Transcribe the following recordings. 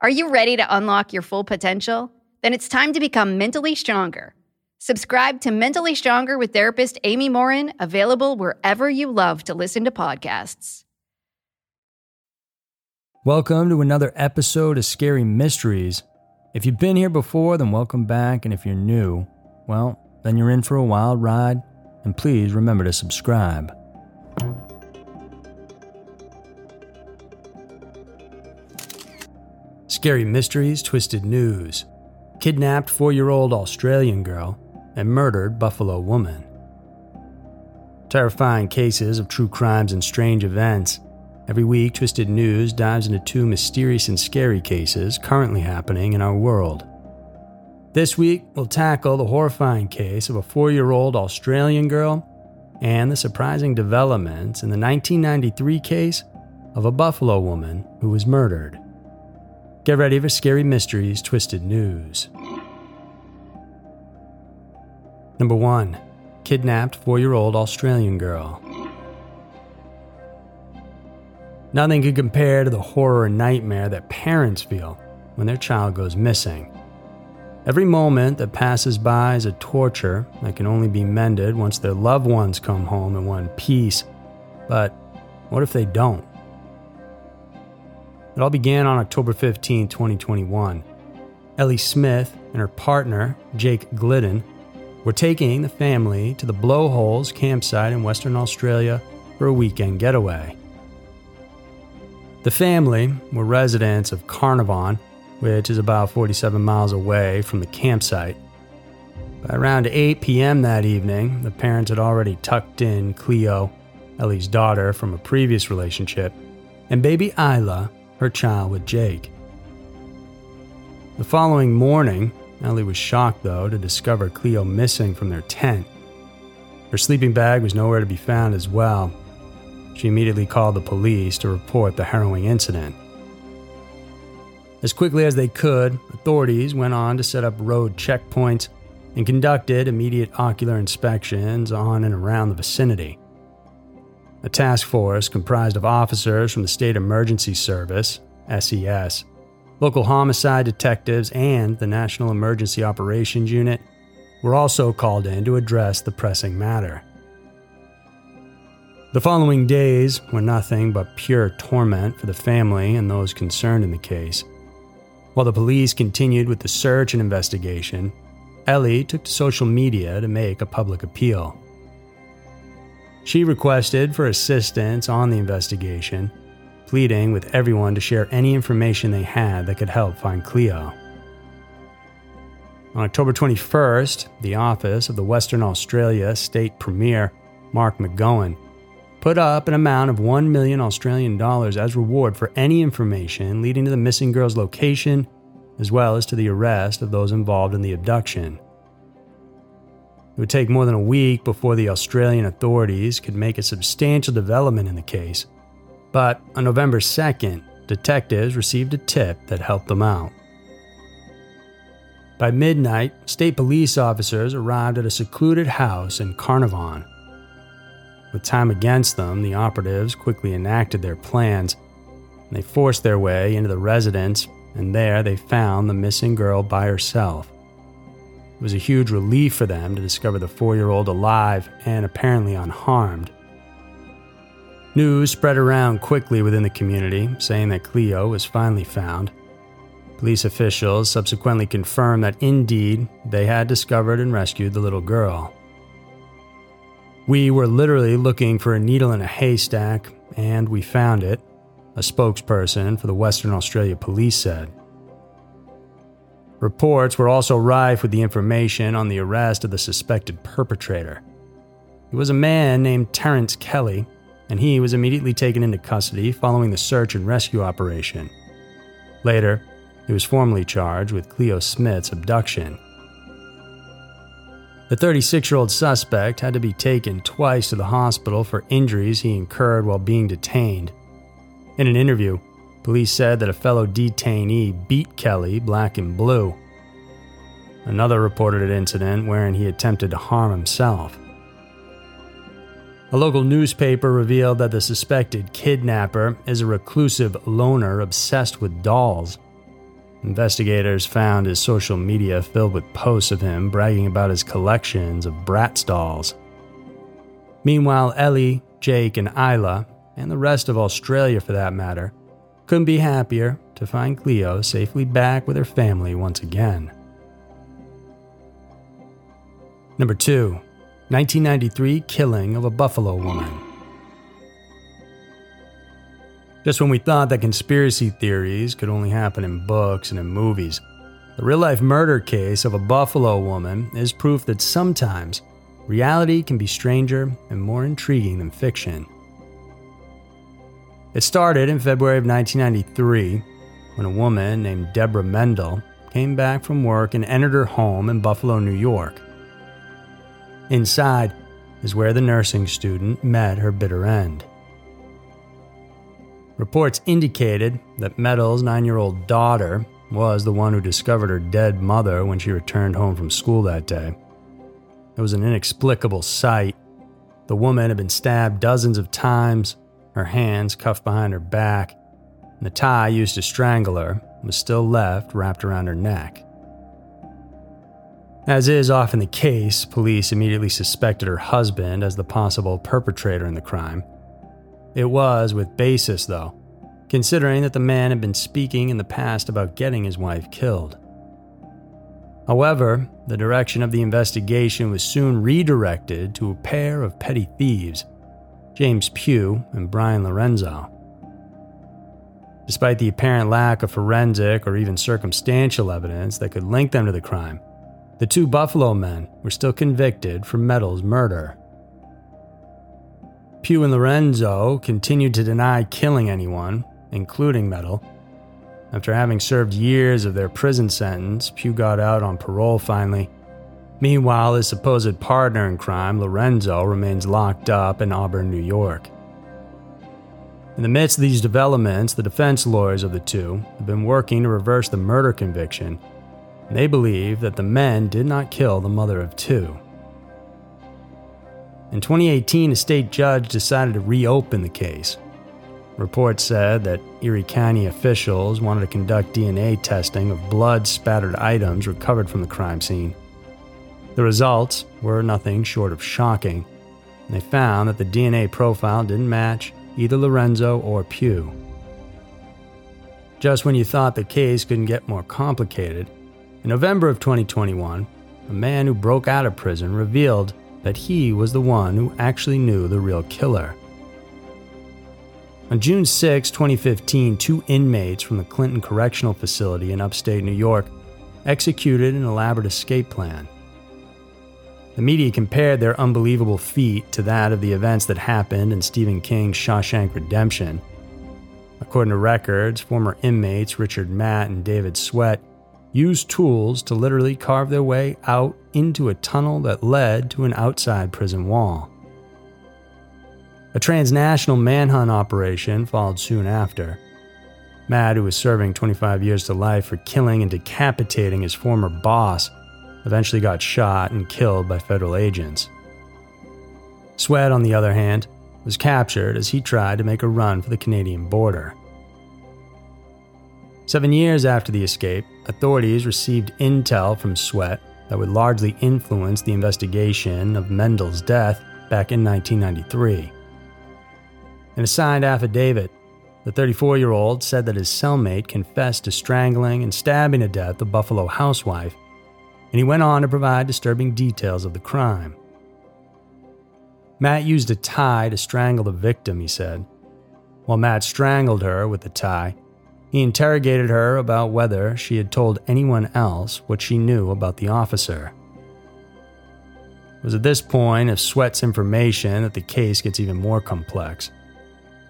Are you ready to unlock your full potential? Then it's time to become mentally stronger. Subscribe to Mentally Stronger with therapist Amy Morin, available wherever you love to listen to podcasts. Welcome to another episode of Scary Mysteries. If you've been here before, then welcome back, and if you're new, well, then you're in for a wild ride, and please remember to subscribe. Scary Mysteries Twisted News Kidnapped four year old Australian girl and murdered Buffalo woman. Terrifying cases of true crimes and strange events. Every week, Twisted News dives into two mysterious and scary cases currently happening in our world. This week, we'll tackle the horrifying case of a four year old Australian girl and the surprising developments in the 1993 case of a Buffalo woman who was murdered. Get ready for Scary Mysteries Twisted News. Number 1 Kidnapped four year old Australian girl. Nothing could compare to the horror and nightmare that parents feel when their child goes missing. Every moment that passes by is a torture that can only be mended once their loved ones come home in one piece. But what if they don't? It all began on October 15, 2021. Ellie Smith and her partner, Jake Gliddon, were taking the family to the Blowholes campsite in Western Australia for a weekend getaway. The family were residents of Carnarvon, which is about 47 miles away from the campsite. By around 8 p.m. that evening, the parents had already tucked in Cleo, Ellie's daughter from a previous relationship, and baby Isla, her child with Jake. The following morning, Ellie was shocked, though, to discover Cleo missing from their tent. Her sleeping bag was nowhere to be found as well. She immediately called the police to report the harrowing incident. As quickly as they could, authorities went on to set up road checkpoints and conducted immediate ocular inspections on and around the vicinity. A task force comprised of officers from the State Emergency Service, SES, local homicide detectives, and the National Emergency Operations Unit were also called in to address the pressing matter. The following days were nothing but pure torment for the family and those concerned in the case. While the police continued with the search and investigation, Ellie took to social media to make a public appeal. She requested for assistance on the investigation, pleading with everyone to share any information they had that could help find Cleo. On October 21st, the office of the Western Australia State Premier, Mark McGowan, put up an amount of 1 million Australian dollars as reward for any information leading to the missing girl's location, as well as to the arrest of those involved in the abduction. It would take more than a week before the Australian authorities could make a substantial development in the case. But on November 2nd, detectives received a tip that helped them out. By midnight, state police officers arrived at a secluded house in Carnarvon. With time against them, the operatives quickly enacted their plans. They forced their way into the residence, and there they found the missing girl by herself. It was a huge relief for them to discover the four year old alive and apparently unharmed. News spread around quickly within the community, saying that Cleo was finally found. Police officials subsequently confirmed that indeed they had discovered and rescued the little girl. We were literally looking for a needle in a haystack, and we found it, a spokesperson for the Western Australia Police said. Reports were also rife with the information on the arrest of the suspected perpetrator. He was a man named Terence Kelly, and he was immediately taken into custody following the search and rescue operation. Later, he was formally charged with Cleo Smith's abduction. The 36 year old suspect had to be taken twice to the hospital for injuries he incurred while being detained. In an interview, police said that a fellow detainee beat Kelly black and blue. Another reported an incident wherein he attempted to harm himself. A local newspaper revealed that the suspected kidnapper is a reclusive loner obsessed with dolls. Investigators found his social media filled with posts of him bragging about his collections of Bratz dolls. Meanwhile, Ellie, Jake, and Isla, and the rest of Australia for that matter, couldn't be happier to find Cleo safely back with her family once again. Number 2. 1993 killing of a Buffalo woman. Just when we thought that conspiracy theories could only happen in books and in movies, the real life murder case of a Buffalo woman is proof that sometimes reality can be stranger and more intriguing than fiction. It started in February of 1993 when a woman named Deborah Mendel came back from work and entered her home in Buffalo, New York. Inside is where the nursing student met her bitter end. Reports indicated that Mendel's nine year old daughter was the one who discovered her dead mother when she returned home from school that day. It was an inexplicable sight. The woman had been stabbed dozens of times, her hands cuffed behind her back, and the tie used to strangle her was still left wrapped around her neck. As is often the case, police immediately suspected her husband as the possible perpetrator in the crime. It was with basis, though, considering that the man had been speaking in the past about getting his wife killed. However, the direction of the investigation was soon redirected to a pair of petty thieves, James Pugh and Brian Lorenzo. Despite the apparent lack of forensic or even circumstantial evidence that could link them to the crime, the two Buffalo men were still convicted for Mendel's murder. Pugh and Lorenzo continued to deny killing anyone, including Metal. After having served years of their prison sentence, Pugh got out on parole finally. Meanwhile, his supposed partner in crime, Lorenzo, remains locked up in Auburn, New York. In the midst of these developments, the defense lawyers of the two have been working to reverse the murder conviction they believe that the men did not kill the mother of two. In 2018, a state judge decided to reopen the case. Reports said that Erie County officials wanted to conduct DNA testing of blood spattered items recovered from the crime scene. The results were nothing short of shocking. They found that the DNA profile didn't match either Lorenzo or Pugh. Just when you thought the case couldn't get more complicated, in November of 2021, a man who broke out of prison revealed that he was the one who actually knew the real killer. On June 6, 2015, two inmates from the Clinton Correctional Facility in upstate New York executed an elaborate escape plan. The media compared their unbelievable feat to that of the events that happened in Stephen King's Shawshank Redemption. According to records, former inmates Richard Matt and David Sweat used tools to literally carve their way out into a tunnel that led to an outside prison wall. A transnational manhunt operation followed soon after. Matt, who was serving 25 years to life for killing and decapitating his former boss, eventually got shot and killed by federal agents. Sweat, on the other hand, was captured as he tried to make a run for the Canadian border. Seven years after the escape, authorities received intel from Sweat that would largely influence the investigation of Mendel's death back in 1993. In a signed affidavit, the 34 year old said that his cellmate confessed to strangling and stabbing to death the Buffalo housewife, and he went on to provide disturbing details of the crime. Matt used a tie to strangle the victim, he said. While Matt strangled her with the tie, he interrogated her about whether she had told anyone else what she knew about the officer. It was at this point of Sweat's information that the case gets even more complex.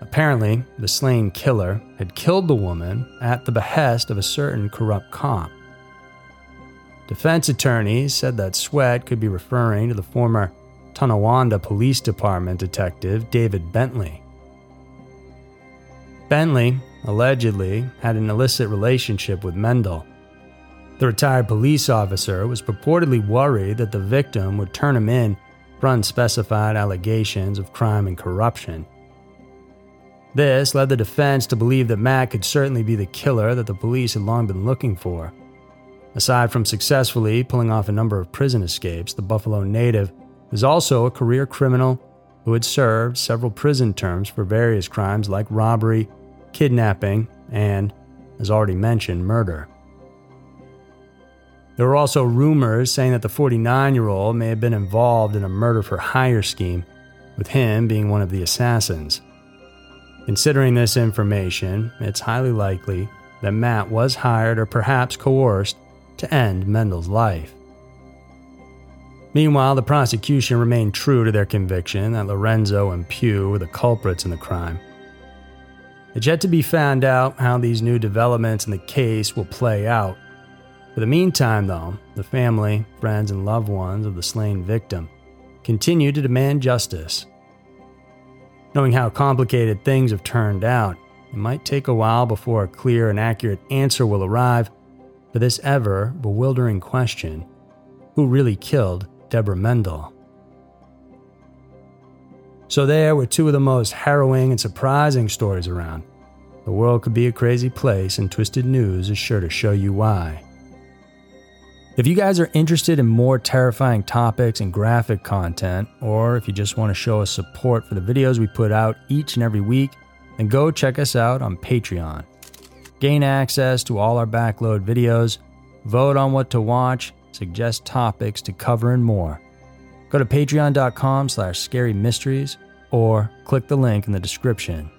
Apparently, the slain killer had killed the woman at the behest of a certain corrupt cop. Defense attorneys said that Sweat could be referring to the former Tonawanda Police Department detective David Bentley. Bentley allegedly had an illicit relationship with Mendel. The retired police officer was purportedly worried that the victim would turn him in for unspecified allegations of crime and corruption. This led the defense to believe that Matt could certainly be the killer that the police had long been looking for. Aside from successfully pulling off a number of prison escapes, the Buffalo native was also a career criminal who had served several prison terms for various crimes like robbery, kidnapping, and, as already mentioned, murder. There were also rumors saying that the 49 year old may have been involved in a murder for hire scheme, with him being one of the assassins. Considering this information, it's highly likely that Matt was hired or perhaps coerced to end Mendel's life. Meanwhile, the prosecution remained true to their conviction that Lorenzo and Pugh were the culprits in the crime. It's yet to be found out how these new developments in the case will play out. For the meantime, though, the family, friends, and loved ones of the slain victim continue to demand justice. Knowing how complicated things have turned out, it might take a while before a clear and accurate answer will arrive for this ever bewildering question who really killed Deborah Mendel? So, there were two of the most harrowing and surprising stories around. The world could be a crazy place, and Twisted News is sure to show you why. If you guys are interested in more terrifying topics and graphic content, or if you just want to show us support for the videos we put out each and every week, then go check us out on Patreon. Gain access to all our backload videos, vote on what to watch, suggest topics to cover, and more. Go to patreon.com slash scary mysteries or click the link in the description